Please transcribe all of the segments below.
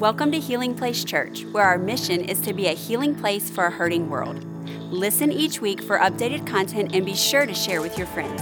Welcome to Healing Place Church, where our mission is to be a healing place for a hurting world. Listen each week for updated content and be sure to share with your friends.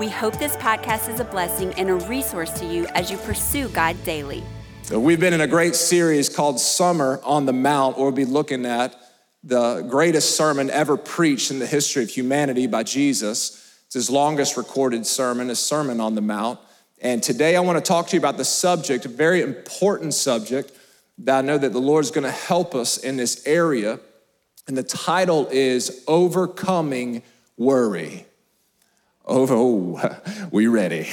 We hope this podcast is a blessing and a resource to you as you pursue God daily. We've been in a great series called Summer on the Mount, where we'll be looking at the greatest sermon ever preached in the history of humanity by Jesus. It's his longest recorded sermon, a Sermon on the Mount. And today I want to talk to you about the subject, a very important subject that I know that the Lord's going to help us in this area. And the title is Overcoming Worry. Over, oh, we ready.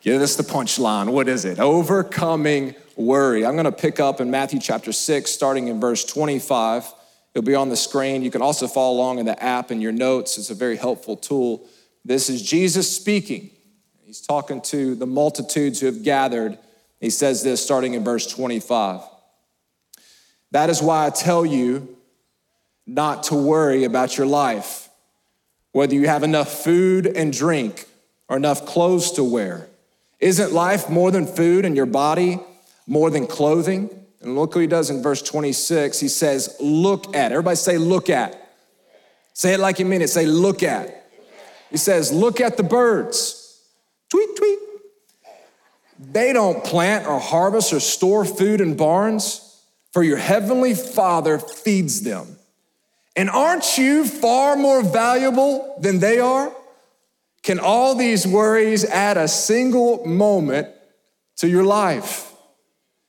Give us the punchline. What is it? Overcoming worry. I'm going to pick up in Matthew chapter 6, starting in verse 25. It'll be on the screen. You can also follow along in the app and your notes. It's a very helpful tool. This is Jesus speaking. He's talking to the multitudes who have gathered. He says this starting in verse 25. That is why I tell you not to worry about your life, whether you have enough food and drink or enough clothes to wear. Isn't life more than food and your body more than clothing? And look what he does in verse 26. He says, Look at. Everybody say, Look at. Say it like you mean it. Say, Look at. He says, Look at the birds. Tweet, tweet. They don't plant or harvest or store food in barns, for your heavenly Father feeds them. And aren't you far more valuable than they are? Can all these worries add a single moment to your life?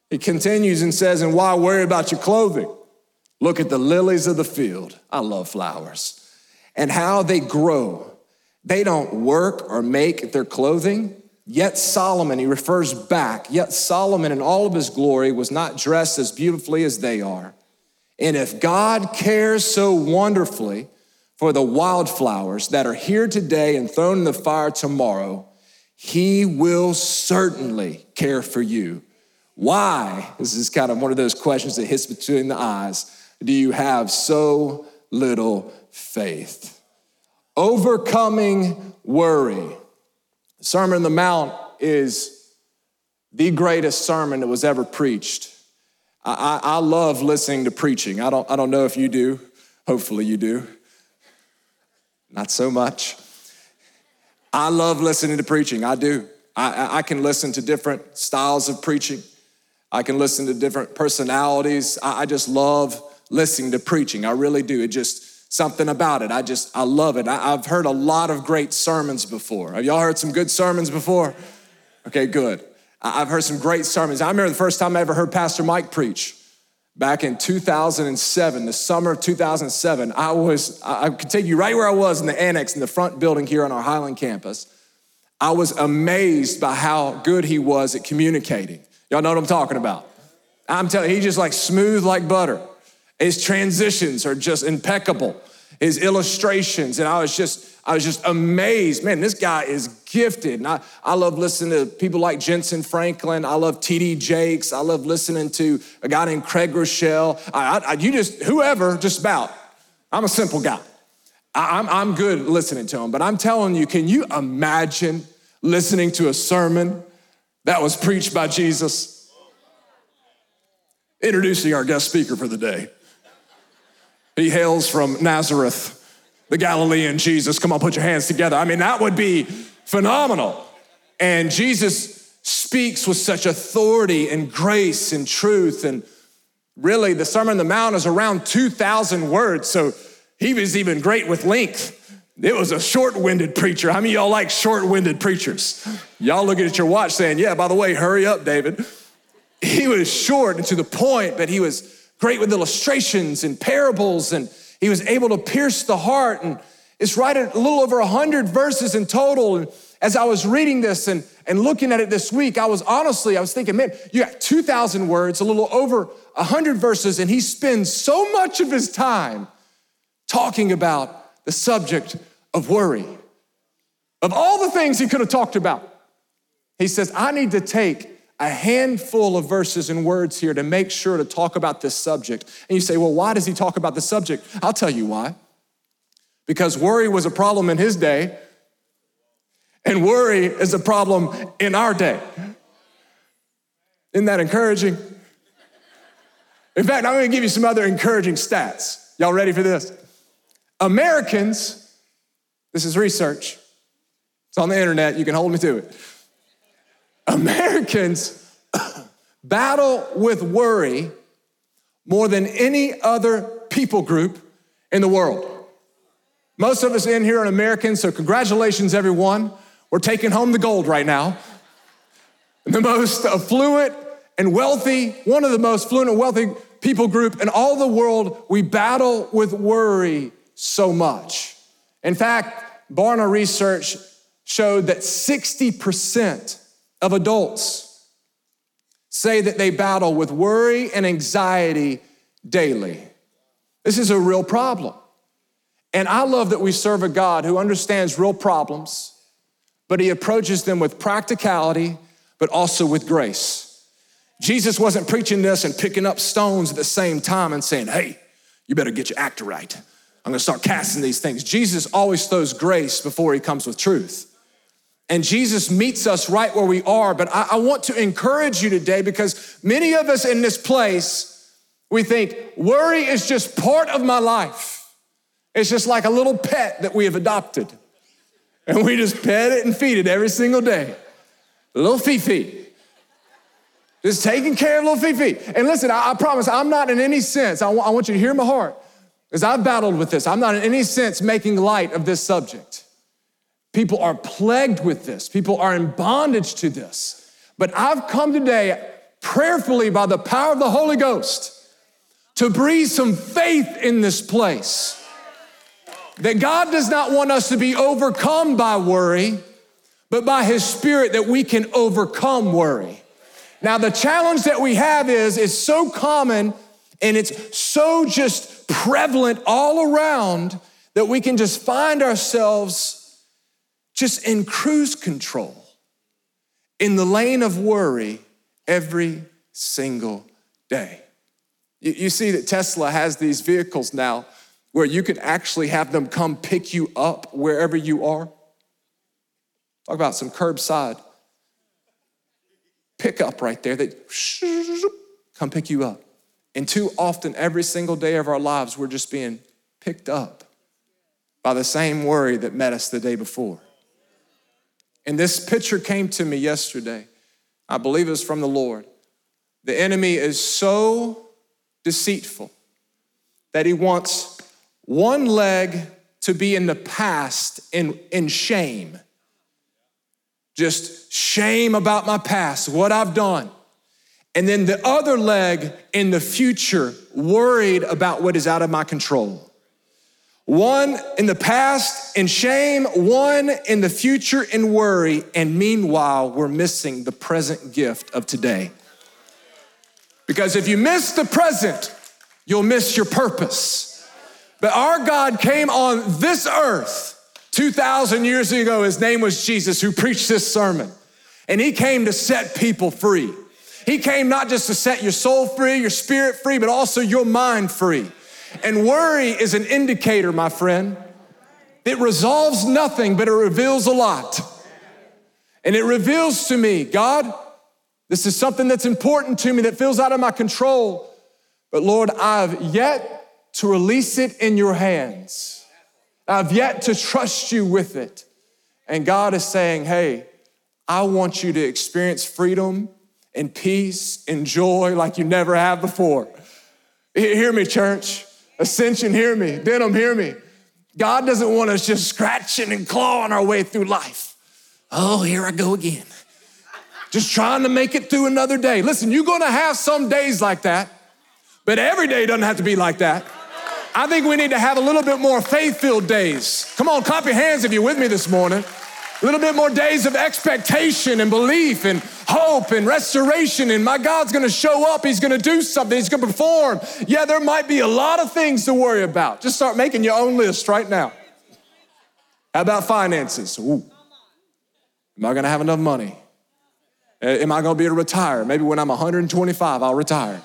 He continues and says, And why worry about your clothing? Look at the lilies of the field. I love flowers. And how they grow. They don't work or make their clothing. Yet Solomon, he refers back, yet Solomon in all of his glory was not dressed as beautifully as they are. And if God cares so wonderfully for the wildflowers that are here today and thrown in the fire tomorrow, he will certainly care for you. Why? This is kind of one of those questions that hits between the eyes. Do you have so little faith? Overcoming worry. Sermon on the Mount is the greatest sermon that was ever preached. I, I, I, love listening to preaching. I don't, I don't know if you do. Hopefully, you do. Not so much. I love listening to preaching. I do. I, I can listen to different styles of preaching. I can listen to different personalities. I, I just love listening to preaching. I really do. It just, something about it. I just, I love it. I, have heard a lot of great sermons before. Have y'all heard some good sermons before? Okay, good. I've heard some great sermons. I remember the first time I ever heard Pastor Mike preach back in 2007, the summer of 2007. I was, I can take you right where I was in the annex in the front building here on our Highland campus. I was amazed by how good he was at communicating. Y'all know what I'm talking about. I'm telling you, he's just like smooth like butter. His transitions are just impeccable. His illustrations, and I was just, I was just amazed. Man, this guy is gifted. And I, I love listening to people like Jentezen Franklin. I love TD Jakes. I love listening to a guy named Craig Groeschel. I, I, you just, whoever, just about. I'm a simple guy. I, I'm, I'm good listening to him, but I'm telling you, can you imagine listening to a sermon that was preached by Jesus? Introducing our guest speaker for the day. He hails from Nazareth, the Galilean Jesus. Come on, put your hands together. I mean, that would be phenomenal. And Jesus speaks with such authority and grace and truth. And really, the Sermon on the Mount is around 2,000 words. So he was even great with length. It was a short winded preacher. How many y'all like short winded preachers? Y'all looking at your watch saying, Yeah, by the way, hurry up, David. He was short and to the point, but he was great with illustrations and parables, and he was able to pierce the heart. And it's right at a little over 100 verses in total. And as I was reading this and, and looking at it this week, I was honestly, I was thinking, man, you got 2,000 words, a little over 100 verses, and he spends so much of his time talking about the subject of worry. Of all the things he could have talked about, he says, I need to take a handful of verses and words here to make sure to talk about this subject. And you say, well, why does he talk about the subject? I'll tell you why. Because worry was a problem in his day, and worry is a problem in our day. Isn't that encouraging? In fact, I'm gonna give you some other encouraging stats. Y'all ready for this? Americans, this is research, it's on the internet, you can hold me to it. Americans battle with worry more than any other people group in the world. Most of us in here are Americans, so congratulations, everyone. We're taking home the gold right now. The most affluent and wealthy, one of the most affluent and wealthy people group in all the world, we battle with worry so much. In fact, Barna research showed that 60% of adults say that they battle with worry and anxiety daily. This is a real problem. And I love that we serve a God who understands real problems, but he approaches them with practicality, but also with grace. Jesus wasn't preaching this and picking up stones at the same time and saying, hey, you better get your act right. I'm gonna start casting these things. Jesus always throws grace before he comes with truth. And Jesus meets us right where we are. But I, I, want to encourage you today because many of us in this place, we think worry is just part of my life. It's just like a little pet that we have adopted. And we just pet it and feed it every single day. Little Fifi. Just taking care of little Fifi. And listen, I, I promise, I'm not in any sense, I, w- I want you to hear my heart, because I've battled with this. I'm not in any sense making light of this subject. People are plagued with this, people are in bondage to this. But I've come today prayerfully by the power of the Holy Ghost to breathe some faith in this place that God does not want us to be overcome by worry, but by His Spirit that we can overcome worry. Now, the challenge that we have is it's so common and it's so just prevalent all around that we can just find ourselves just in cruise control in the lane of worry every single day. You, see that Tesla has these vehicles now where you can actually have them come pick you up wherever you are. Talk about some curbside pickup right there. They come pick you up. And too often, every single day of our lives, we're just being picked up by the same worry that met us the day before. And this picture came to me yesterday. I believe it was from the Lord. The enemy is so deceitful that he wants one leg to be in the past in, in shame. Just shame about my past, what I've done. And then the other leg in the future, worried about what is out of my control. One in the past in shame, one in the future in worry, and meanwhile, we're missing the present gift of today. Because if you miss the present, you'll miss your purpose. But our God came on this earth 2,000 years ago. His name was Jesus, who preached this sermon. And he came to set people free. He came not just to set your soul free, your spirit free, but also your mind free. And worry is an indicator, my friend. It resolves nothing, but it reveals a lot. And it reveals to me, God, this is something that's important to me that feels out of my control. But Lord, I've yet to release it in your hands. I've yet to trust you with it. And God is saying, hey, I want you to experience freedom and peace and joy like you never have before. Hear me, church. Ascension, hear me. Denham, hear me. God doesn't want us just scratching and clawing our way through life. Oh, here I go again. Just trying to make it through another day. Listen, you're gonna have some days like that, but every day doesn't have to be like that. I think we need to have a little bit more faith filled days. Come on, clap your hands if you're with me this morning. A little bit more days of expectation and belief and hope and restoration. And my God's gonna show up. He's gonna do something. He's gonna perform. Yeah, there might be a lot of things to worry about. Just start making your own list right now. How about finances? Ooh. Am I gonna have enough money? Eh, am I gonna be able to retire? Maybe when I'm 125, I'll retire.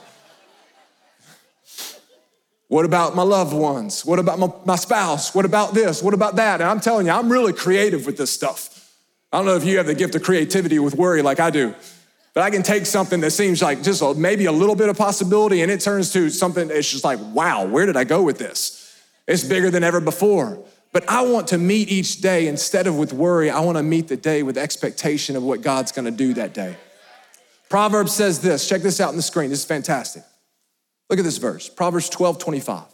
What about my loved ones? What about my, my spouse? What about this? What about that? And I'm telling you, I'm really creative with this stuff. I don't know if you have the gift of creativity with worry like I do. But I can take something that seems like just a, maybe a little bit of possibility and it turns to something that's just like, wow, where did I go with this? It's bigger than ever before. But I want to meet each day instead of with worry, I want to meet the day with expectation of what God's going to do that day. Proverbs says this. Check this out on the screen. This is fantastic. Look at this verse Proverbs 12 25.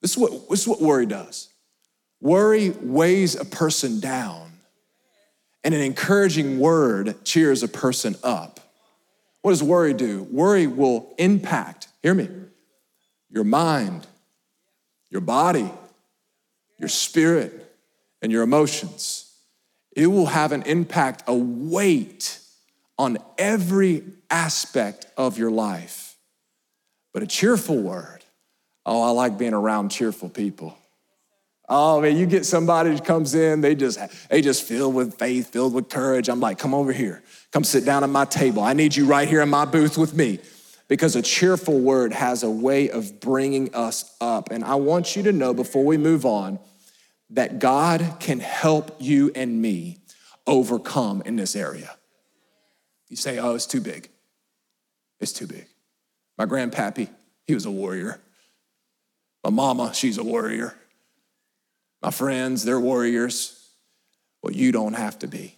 This is what, this is what worry does worry weighs a person down, and an encouraging word cheers a person up. What does worry do? Worry will impact, hear me, your mind, your body, your spirit, and your emotions. It will have an impact, a weight on every aspect of your life. But a cheerful word, oh, I like being around cheerful people. Oh man, you get somebody who comes in, they just they just filled with faith, filled with courage. I'm like, come over here, come sit down at my table. I need you right here in my booth with me because a cheerful word has a way of bringing us up. And I want you to know before we move on that God can help you and me overcome in this area. You say, oh, it's too big. It's too big. My grandpappy, he was a warrior. My mama, she's a warrior. My friends, they're warriors. Well, you don't have to be.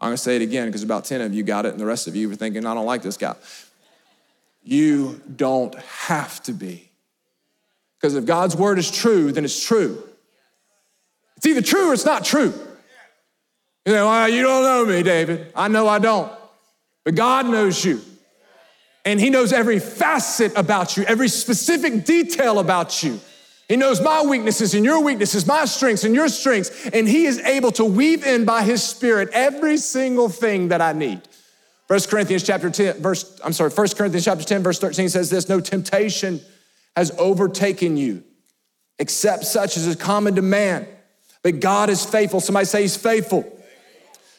I'm gonna say it again because about 10 of you got it, and the rest of you were thinking, I don't like this guy. You don't have to be. Because if God's word is true, then it's true. It's either true or it's not true. You know, well, you don't know me, David. I know I don't. But God knows you. And He knows every facet about you, every specific detail about you. He knows my weaknesses and your weaknesses, my strengths and your strengths. And He is able to weave in by His Spirit every single thing that I need. 1 Corinthians chapter 10, verse, I'm sorry, 1 Corinthians chapter 10, verse 13 says this no temptation has overtaken you, except such as is common to man. But God is faithful. Somebody say he's faithful.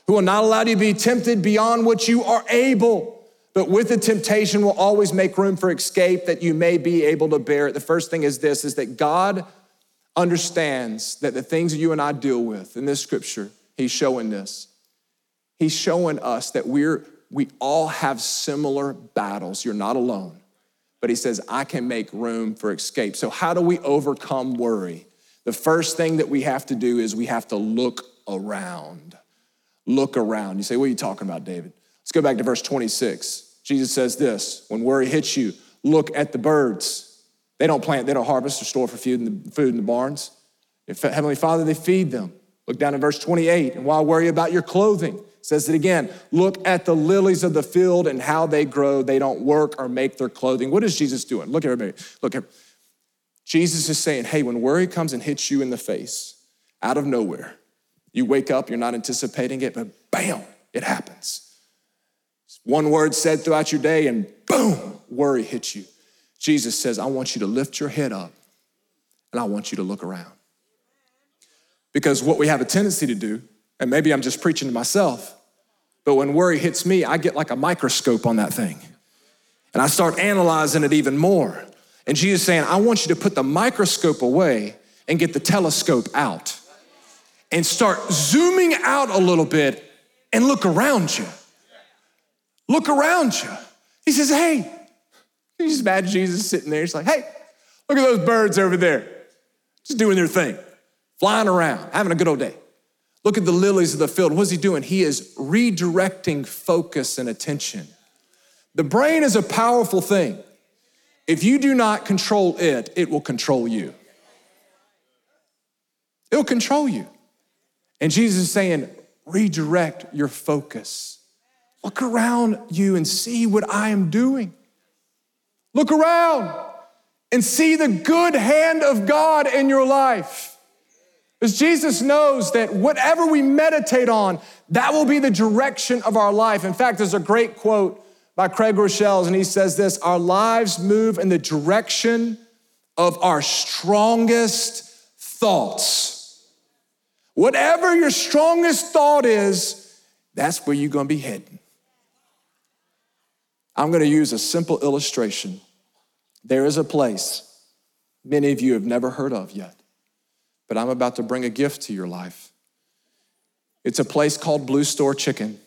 Who will not allow you to be tempted beyond what you are able, but with the temptation we'll always make room for escape that you may be able to bear it. The first thing is this is that God understands that the things that you and I deal with in this scripture, he's showing this. He's showing us that we're we all have similar battles. You're not alone. But he says, I can make room for escape. So, how do we overcome worry? The first thing that we have to do is we have to look around. Look around. You say, What are you talking about, David? Go back to verse 26. Jesus says this When worry hits you, look at the birds. They don't plant, they don't harvest or store for food in the, food in the barns. If Heavenly Father, they feed them. Look down at verse 28. And why worry about your clothing? says it again look at the lilies of the field and how they grow they don't work or make their clothing what is jesus doing look at everybody look at jesus is saying hey when worry comes and hits you in the face out of nowhere you wake up you're not anticipating it but bam it happens one word said throughout your day and boom worry hits you jesus says i want you to lift your head up and i want you to look around because what we have a tendency to do and maybe I'm just preaching to myself, but when worry hits me, I get like a microscope on that thing. And I start analyzing it even more. And Jesus saying, I want you to put the microscope away and get the telescope out and start zooming out a little bit and look around you. Look around you. He says, Hey, can you just imagine Jesus sitting there. He's like, Hey, look at those birds over there, just doing their thing, flying around, having a good old day. Look at the lilies of the field. What's he doing? He is redirecting focus and attention. The brain is a powerful thing. If you do not control it, it will control you. It'll control you. And Jesus is saying, redirect your focus. Look around you and see what I am doing. Look around and see the good hand of God in your life. Because Jesus knows that whatever we meditate on, that will be the direction of our life. In fact, there's a great quote by Craig Groeschel, and he says this Our lives move in the direction of our strongest thoughts. Whatever your strongest thought is, that's where you're gonna be heading. I'm going to use a simple illustration. There is a place many of you have never heard of yet, but I'm about to bring a gift to your life. It's a place called Blue Store Chicken.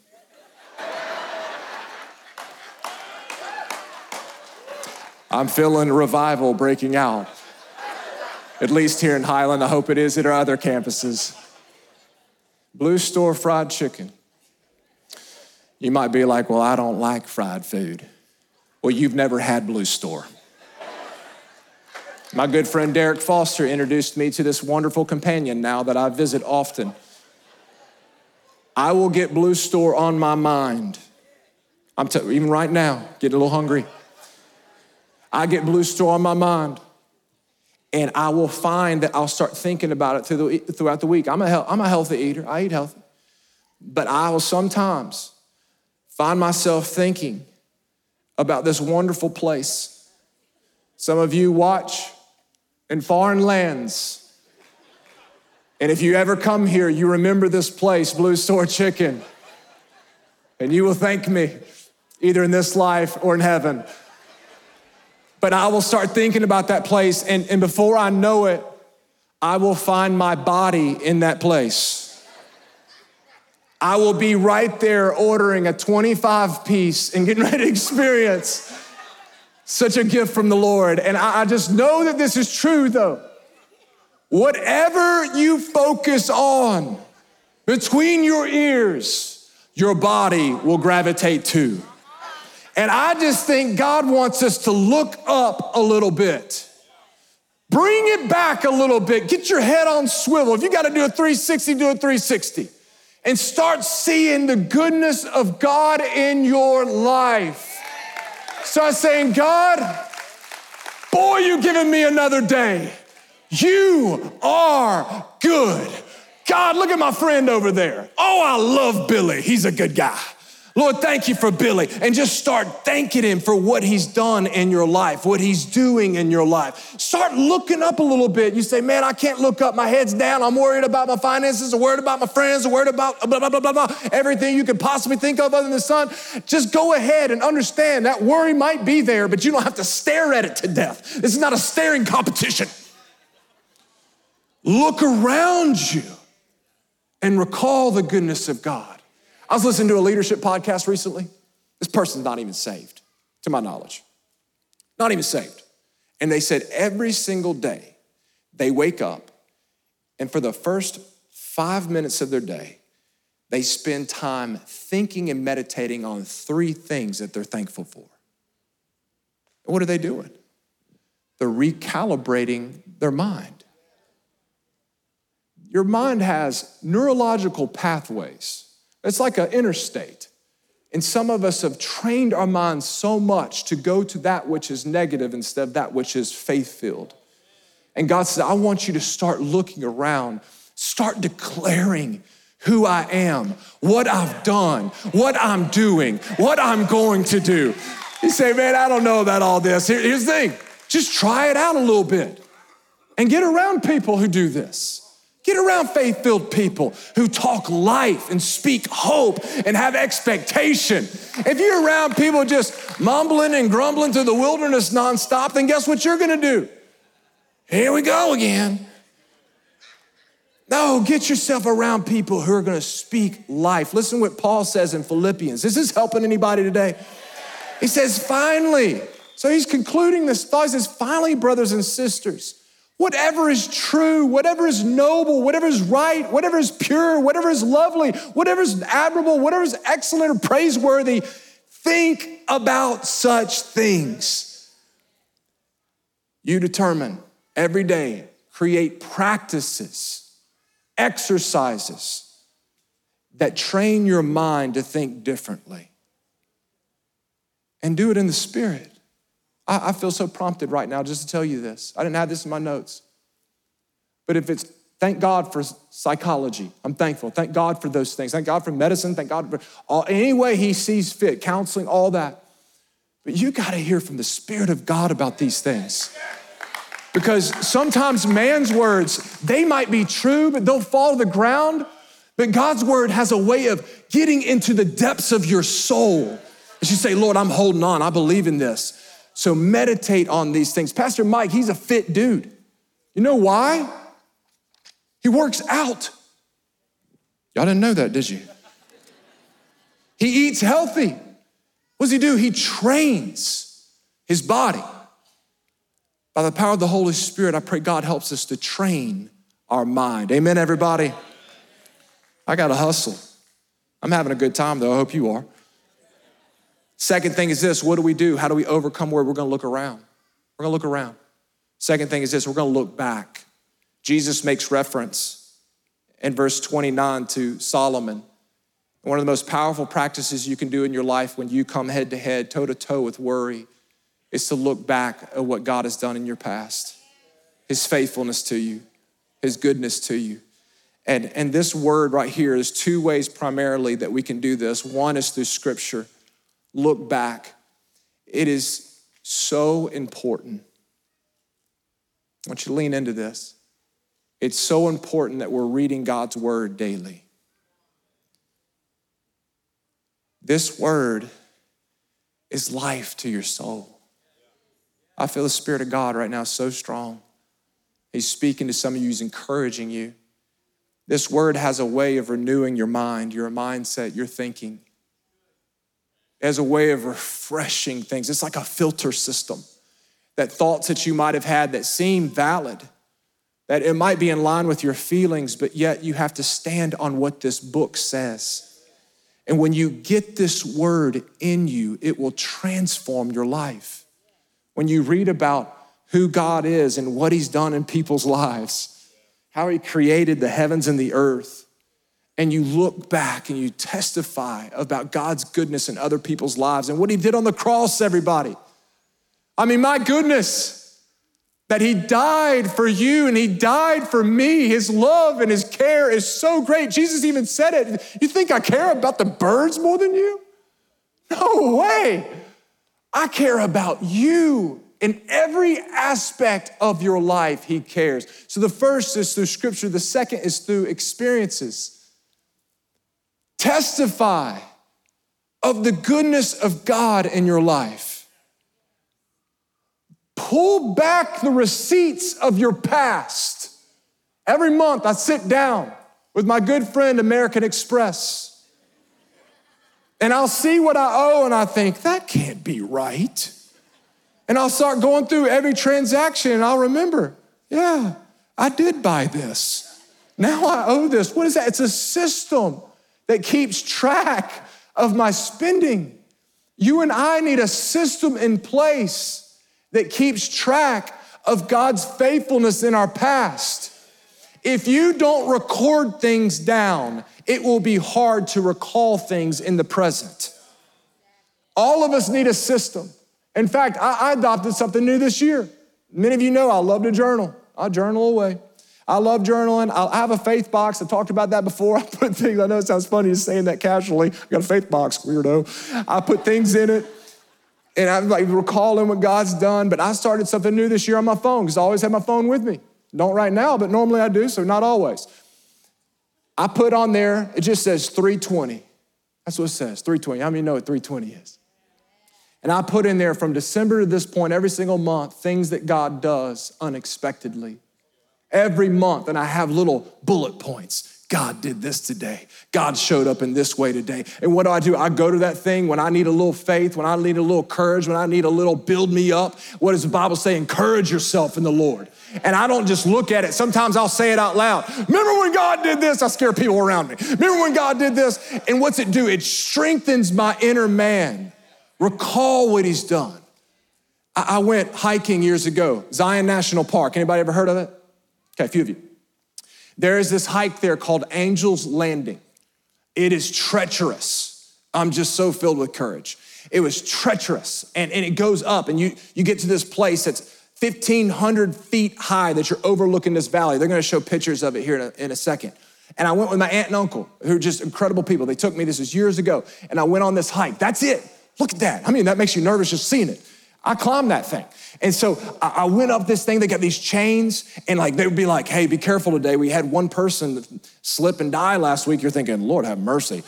I'm feeling revival breaking out, at least here in Highland. I hope it is at our other campuses. Blue Store Fried Chicken. You might be like, well, I don't like fried food. Well, you've never had Blue Store. My good friend Derek Foster introduced me to this wonderful companion now that I visit often. I will get Blue Store on my mind. I'm t- even right now, getting a little hungry. I get Blue Store on my mind, and I will find that I'll start thinking about it through the, throughout the week. I'm a, I'm a healthy eater, I eat healthy. But I will sometimes find myself thinking about this wonderful place. Some of you watch in foreign lands. And if you ever come here, you remember this place, Blue Store Chicken. And you will thank me either in this life or in heaven. But I will start thinking about that place, and, and before I know it, I will find my body in that place. I will be right there ordering a 25 piece and getting ready to experience such a gift from the Lord. And I, I just know that this is true though. Whatever you focus on between your ears, your body will gravitate to. And I just think God wants us to look up a little bit. Bring it back a little bit. Get your head on swivel. If you got to do a 360, do a 360. And start seeing the goodness of God in your life. Start saying, God, boy, you giving me another day. You are good. God, look at my friend over there. Oh, I love Billy. He's a good guy. Lord, thank you for Billy. And just start thanking him for what he's done in your life, what he's doing in your life. Start looking up a little bit. You say, man, I can't look up. My head's down. I'm worried about my finances, I'm worried about my friends, I'm worried about blah, blah, blah, blah, blah. Everything you could possibly think of other than the sun. Just go ahead and understand that worry might be there, but you don't have to stare at it to death. This is not a staring competition. Look around you and recall the goodness of God. I was listening to a leadership podcast recently. This person's not even saved, to my knowledge. Not even saved. And they said every single day they wake up, and for the first five minutes of their day, they spend time thinking and meditating on three things that they're thankful for. what are they doing? They're recalibrating their mind. Your mind has neurological pathways it's like an interstate. And some of us have trained our minds so much to go to that which is negative instead of that which is faith filled. And God says, I want you to start looking around, start declaring who I am, what I've done, what I'm doing, what I'm going to do. You say, man, I don't know about all this. here's the thing just try it out a little bit and get around people who do this. Get around faith filled people who talk life and speak hope and have expectation. If you're around people just mumbling and grumbling through the wilderness nonstop, then guess what you're gonna do? Here we go again. No, get yourself around people who are gonna speak life. Listen what Paul says in Philippians. Is this helping anybody today? He says, finally. So he's concluding this thought. He says, finally, brothers and sisters Whatever is true, whatever is noble, whatever is right, whatever is pure, whatever is lovely, whatever is admirable, whatever is excellent or praiseworthy, think about such things. You determine every day, create practices, exercises that train your mind to think differently. And do it in the Spirit. I, I feel so prompted right now just to tell you this. I didn't have this in my notes. But if it's thank God for psychology, I'm thankful. Thank God for those things. Thank God for medicine. Thank God for all, any way He sees fit, counseling, all that. But you got to hear from the Spirit of God about these things. Because sometimes man's words, they might be true, but they'll fall to the ground. But God's word has a way of getting into the depths of your soul. As you say, Lord, I'm holding on. I believe in this. So meditate on these things. Pastor Mike, he's a fit dude. You know why? He works out. Y'all didn't know that, did you? He eats healthy. What does he do? He trains his body By the power of the Holy Spirit, I pray God helps us to train our mind. Amen, everybody? I got to hustle. I'm having a good time, though. I hope you are. Second thing is this what do we do? How do we overcome where we're going to look around? We're going to look around. Second thing is this we're going to look back. Jesus makes reference in verse 29 to Solomon. One of the most powerful practices you can do in your life when you come head to head, toe to toe with worry, is to look back at what God has done in your past, His faithfulness to you, His goodness to you. And, and this word right here is two ways primarily that we can do this. One is through scripture. Look back. It is so important. I want you to lean into this. It's so important that we're reading God's word daily. This word is life to your soul. I feel the Spirit of God right now so strong. He's speaking to some of you, He's encouraging you. This word has a way of renewing your mind, your mindset, your thinking. Has a way of refreshing things. It's like a filter system. That thoughts that you might have had that seem valid, that it might be in line with your feelings, but yet you have to stand on what this book says. And when you get this word in you, it will transform your life. When you read about who God is and what He's done in people's lives, how He created the heavens and the earth, and you look back and you testify about God's goodness in other people's lives and what He did on the cross, everybody. I mean, my goodness that he died for you and he died for me. His love and his care is so great. Jesus even said it. You think I care about the birds more than you? No way. I care about you. In every aspect of your life, he cares. So the first is through scripture, the second is through experiences. Testify of the goodness of God in your life. Pull back the receipts of your past. Every month, I sit down with my good friend American Express, and I'll see what I owe, and I think, that can't be right. And I'll start going through every transaction, and I'll remember, yeah, I did buy this. Now I owe this. What is that? It's a system that keeps track of my spending. You and I need a system in place that keeps track of God's faithfulness in our past. If you don't record things down, it will be hard to recall things in the present. All of us need a system. In fact, I, adopted something new this year. Many of you know I love to journal. I journal away. I love journaling. I have a faith box. I talked about that before. I put things, I know it sounds funny just saying that casually. I got a faith box, weirdo. I put things in it and I'm like recalling what God's done. But I started something new this year on my phone because I always have my phone with me. Don't right now, but normally I do, so not always. I put on there, it just says 320. That's what it says, 320. How many know what 320 is? And I put in there from December to this point, every single month, things that God does unexpectedly. Every month, and I have little bullet points God did this today. God showed up in this way today. And what do I do? I go to that thing when I need a little faith, when I need a little courage, when I need a little build me up. What does the Bible say? Encourage yourself in the Lord. And I don't just look at it. Sometimes I'll say it out loud. Remember when God did this? I scare people around me. Remember when God did this? And what's it do? It strengthens my inner man. Recall what he's done. I went hiking years ago, Zion National Park. Anybody ever heard of it? Okay, a few of you. There is this hike there called Angel's Landing. It is treacherous. I'm just so filled with courage. It was treacherous and, and it goes up, and you, you get to this place that's 1,500 feet high that you're overlooking this valley. They're gonna show pictures of it here in a, in a second. And I went with my aunt and uncle, who are just incredible people. They took me, this was years ago, and I went on this hike. That's it. Look at that. I mean, that makes you nervous just seeing it. I climbed that thing. And so I went up this thing. They got these chains, and like they would be like, "Hey, be careful today." We had one person slip and die last week. You're thinking, "Lord, have mercy."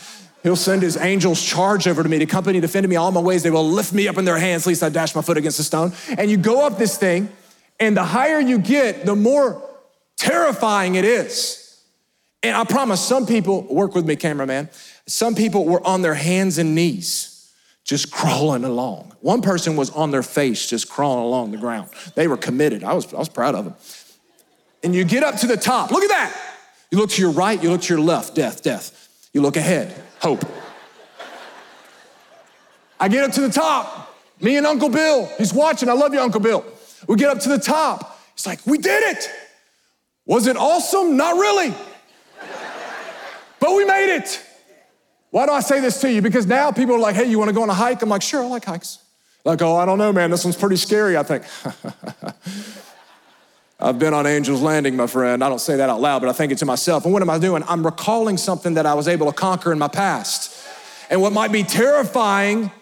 He'll send his angels charge over to me to company defend me all my ways. They will lift me up in their hands, lest I dash my foot against a stone. And you go up this thing, and the higher you get, the more terrifying it is. And I promise, some people work with me, cameraman. Some people were on their hands and knees just crawling along. One person was on their face, just crawling along the ground. They were committed. I was, I was proud of them. And you get up to the top. Look at that. You look to your right, you look to your left, death, death. You look ahead, hope. I get up to the top. Me and Uncle Bill, he's watching. I love you, Uncle Bill. We get up to the top. He's like, We did it. Was it awesome? Not really. but we made it. Why do I say this to you? Because now people are like, Hey, you want to go on a hike? I'm like, Sure, I like hikes. Like, oh, I don't know, man. This one's pretty scary, I think. I've been on Angel's Landing, my friend. I don't say that out loud, but I think it to myself. And what am I doing? I'm recalling something that I was able to conquer in my past. And what might be terrifying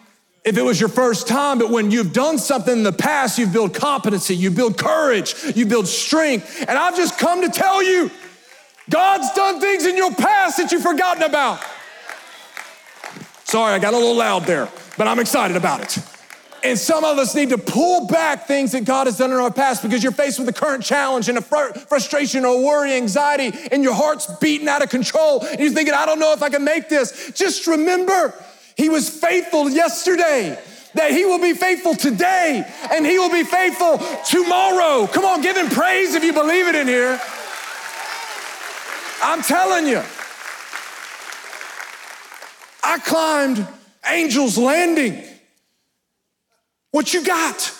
if it was your first time, but when you've done something in the past, you build competency, you build courage, you build strength. And I've just come to tell you God's done things in your past that you've forgotten about. Sorry, I got a little loud there, but I'm excited about it. And some of us need to pull back things that God has done in our past because you're faced with a current challenge and a fr- frustration or worry, anxiety, and your heart's beating out of control. And you're thinking, I don't know if I can make this. Just remember, he was faithful yesterday, that He will be faithful today, and He will be faithful tomorrow. Come on, give Him praise if you believe it in here. I'm telling you. I climbed Angel's Landing. What you got?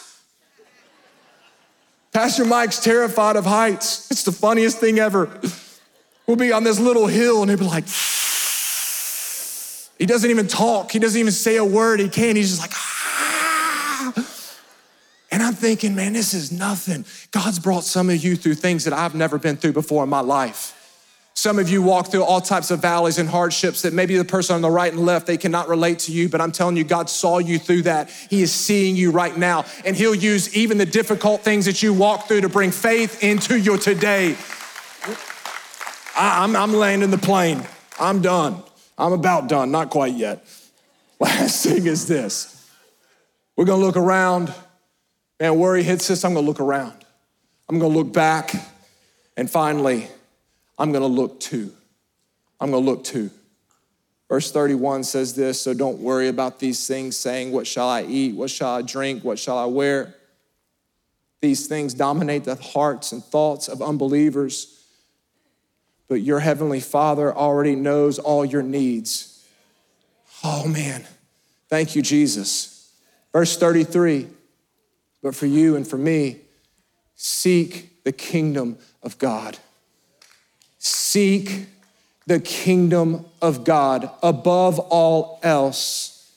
Pastor Mike's terrified of heights. It's the funniest thing ever. We'll be on this little hill and he'll be like, he doesn't even talk. He doesn't even say a word. He can't. He's just like, ah. And I'm thinking, man, this is nothing. God's brought some of you through things that I've never been through before in my life. Some of you walk through all types of valleys and hardships that maybe the person on the right and left, they cannot relate to you, but I'm telling you, God saw you through that. He is seeing you right now, and He'll use even the difficult things that you walk through to bring faith into your today. I, am I'm landing the plane. I'm done. I'm about done, not quite yet. Last thing is this we're gonna look around. Man, worry hits us, I'm gonna look around. I'm gonna look back, and finally, I'm gonna look too. I'm gonna look too. Verse 31 says this So don't worry about these things, saying, What shall I eat? What shall I drink? What shall I wear? These things dominate the hearts and thoughts of unbelievers but your heavenly Father already knows all your needs. Oh man, thank you, Jesus. Verse 33 But for you and for me, seek the kingdom of God. Seek the kingdom of God above all else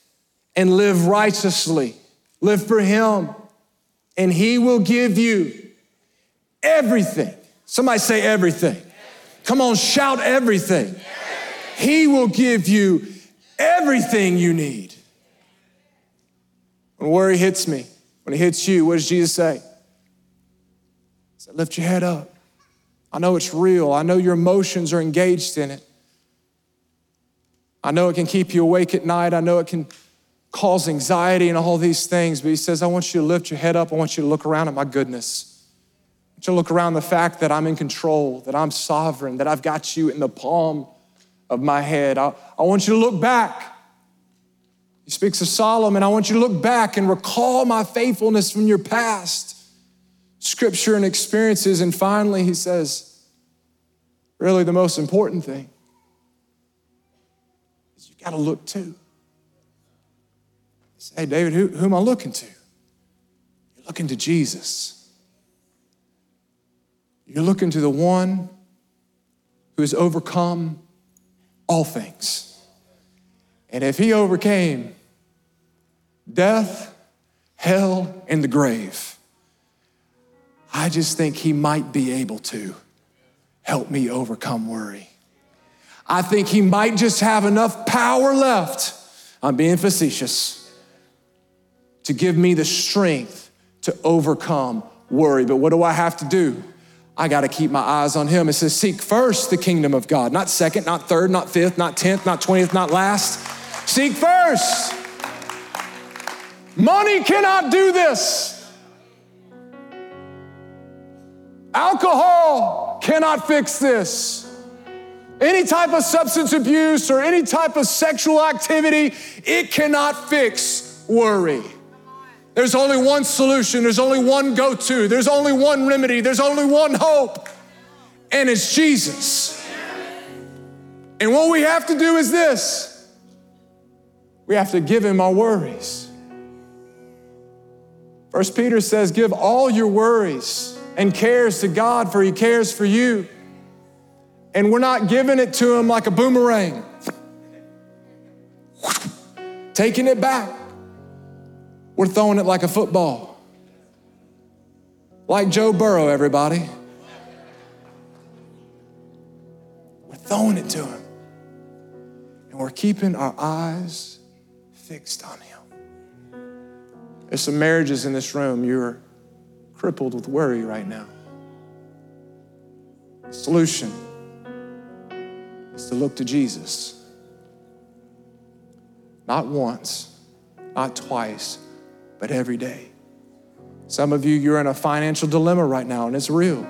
and live righteously. Live for Him, and He will give you everything. Somebody say everything Come on, shout everything. He will give you everything you need. When worry hits me, when it hits you, what does Jesus say? He said, Lift your head up. I know it's real. I know your emotions are engaged in it. I know it can keep you awake at night. I know it can cause anxiety and all these things. But he says, I want you to lift your head up. I want you to look around at my goodness to look around the fact that I'm in control, that I'm sovereign, that I've got you in the palm of my head. I, I want you to look back. He speaks of Solomon. I want you to look back and recall my faithfulness from your past, scripture and experiences. And finally, he says, really the most important thing is you got to look too. Say, hey, David, who, who am I looking to? You're looking to Jesus. You're looking to the one who has overcome all things. And if he overcame death, hell, and the grave, I just think he might be able to help me overcome worry. I think he might just have enough power left. I'm being facetious to give me the strength to overcome worry. But what do I have to do? I got to keep my eyes on him. It says, Seek first the kingdom of God, not second, not third, not fifth, not tenth, not twentieth, not last. Seek first. Money cannot do this. Alcohol cannot fix this. any type of substance abuse or any type of sexual activity, it cannot fix worry. There's only one solution, there's only one go to, there's only one remedy, there's only one hope, and it's Jesus. And what we have to do is this we have to give him our worries. First Peter says, Give all your worries and cares to God, for he cares for you. And we're not giving it to him like a boomerang, taking it back. We're throwing it like a football. Like Joe Burrow, everybody. We're throwing it to him. And we're keeping our eyes fixed on him. There's some marriages in this room, you're crippled with worry right now. The solution is to look to Jesus. Not once, not twice, but every day. Some of you, you're in a financial dilemma right now, and it's real.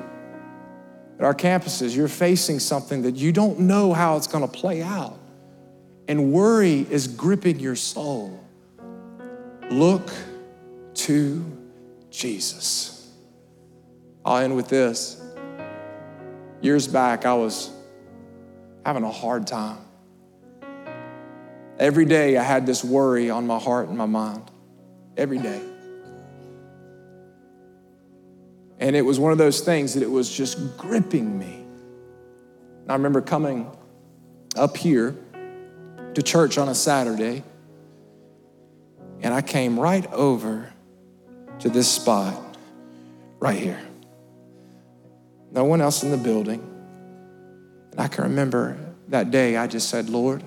At our campuses, you're facing something that you don't know how it's going to play out, and worry is gripping your soul. Look to Jesus. I'll end with this. Years back, I was having a hard time. Every day, I had this worry on my heart and my mind every day. And it was one of those things that it was just gripping me. I remember coming up here to church on a Saturday, and I came right over to this spot right here. No one else in the building. And I can remember that day I just said, Lord,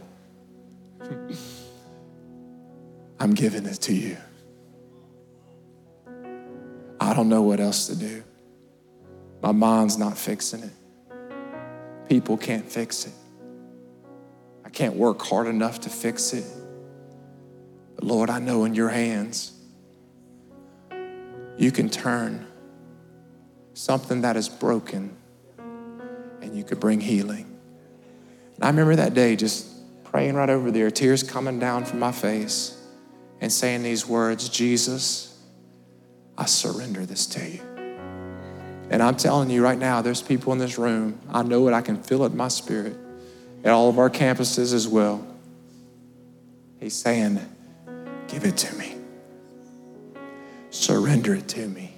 I'm giving it to you. I don't know what else to do. My mind's not fixing it. People can't fix it. I can't work hard enough to fix it. But Lord, I know in your hands, you can turn something that is broken and you could bring healing. And I remember that day just praying right over there, tears coming down from my face and saying these words Jesus, I surrender this to you. And I'm telling you right now, there's people in this room. I know it, I can feel it in my spirit. At all of our campuses as well. He's saying, Give it to me. Surrender it to me.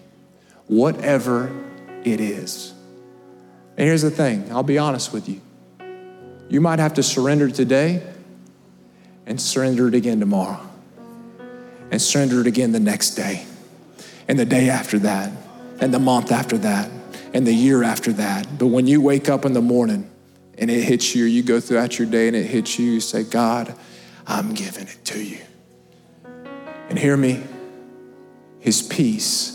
Whatever it is. And here's the thing I'll be honest with you. You might have to surrender today and surrender it again tomorrow and surrender it again the next day and the day after that, and the month after that, and the year after that. But when you wake up in the morning and it hits you, or you go throughout your day and it hits you, you say, God, I'm giving it to you. And hear me, His peace